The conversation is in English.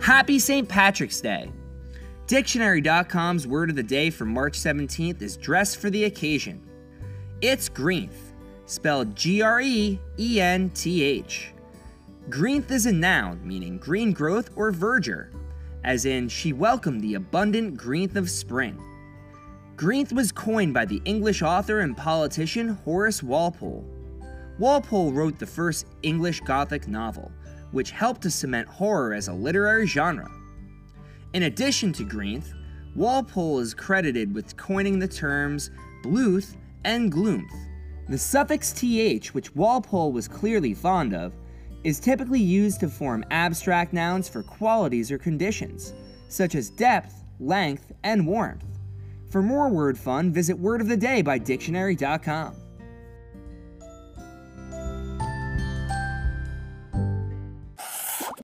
Happy St. Patrick's Day! Dictionary.com's word of the day for March 17th is dressed for the occasion. It's greenth, spelled G R E E N T H. Greenth is a noun meaning green growth or verdure, as in, she welcomed the abundant greenth of spring. Greenth was coined by the English author and politician Horace Walpole. Walpole wrote the first English Gothic novel, which helped to cement horror as a literary genre. In addition to Greenth, Walpole is credited with coining the terms bluth and gloomth. The suffix th, which Walpole was clearly fond of, is typically used to form abstract nouns for qualities or conditions, such as depth, length, and warmth. For more word fun, visit Word of the Day by Dictionary.com.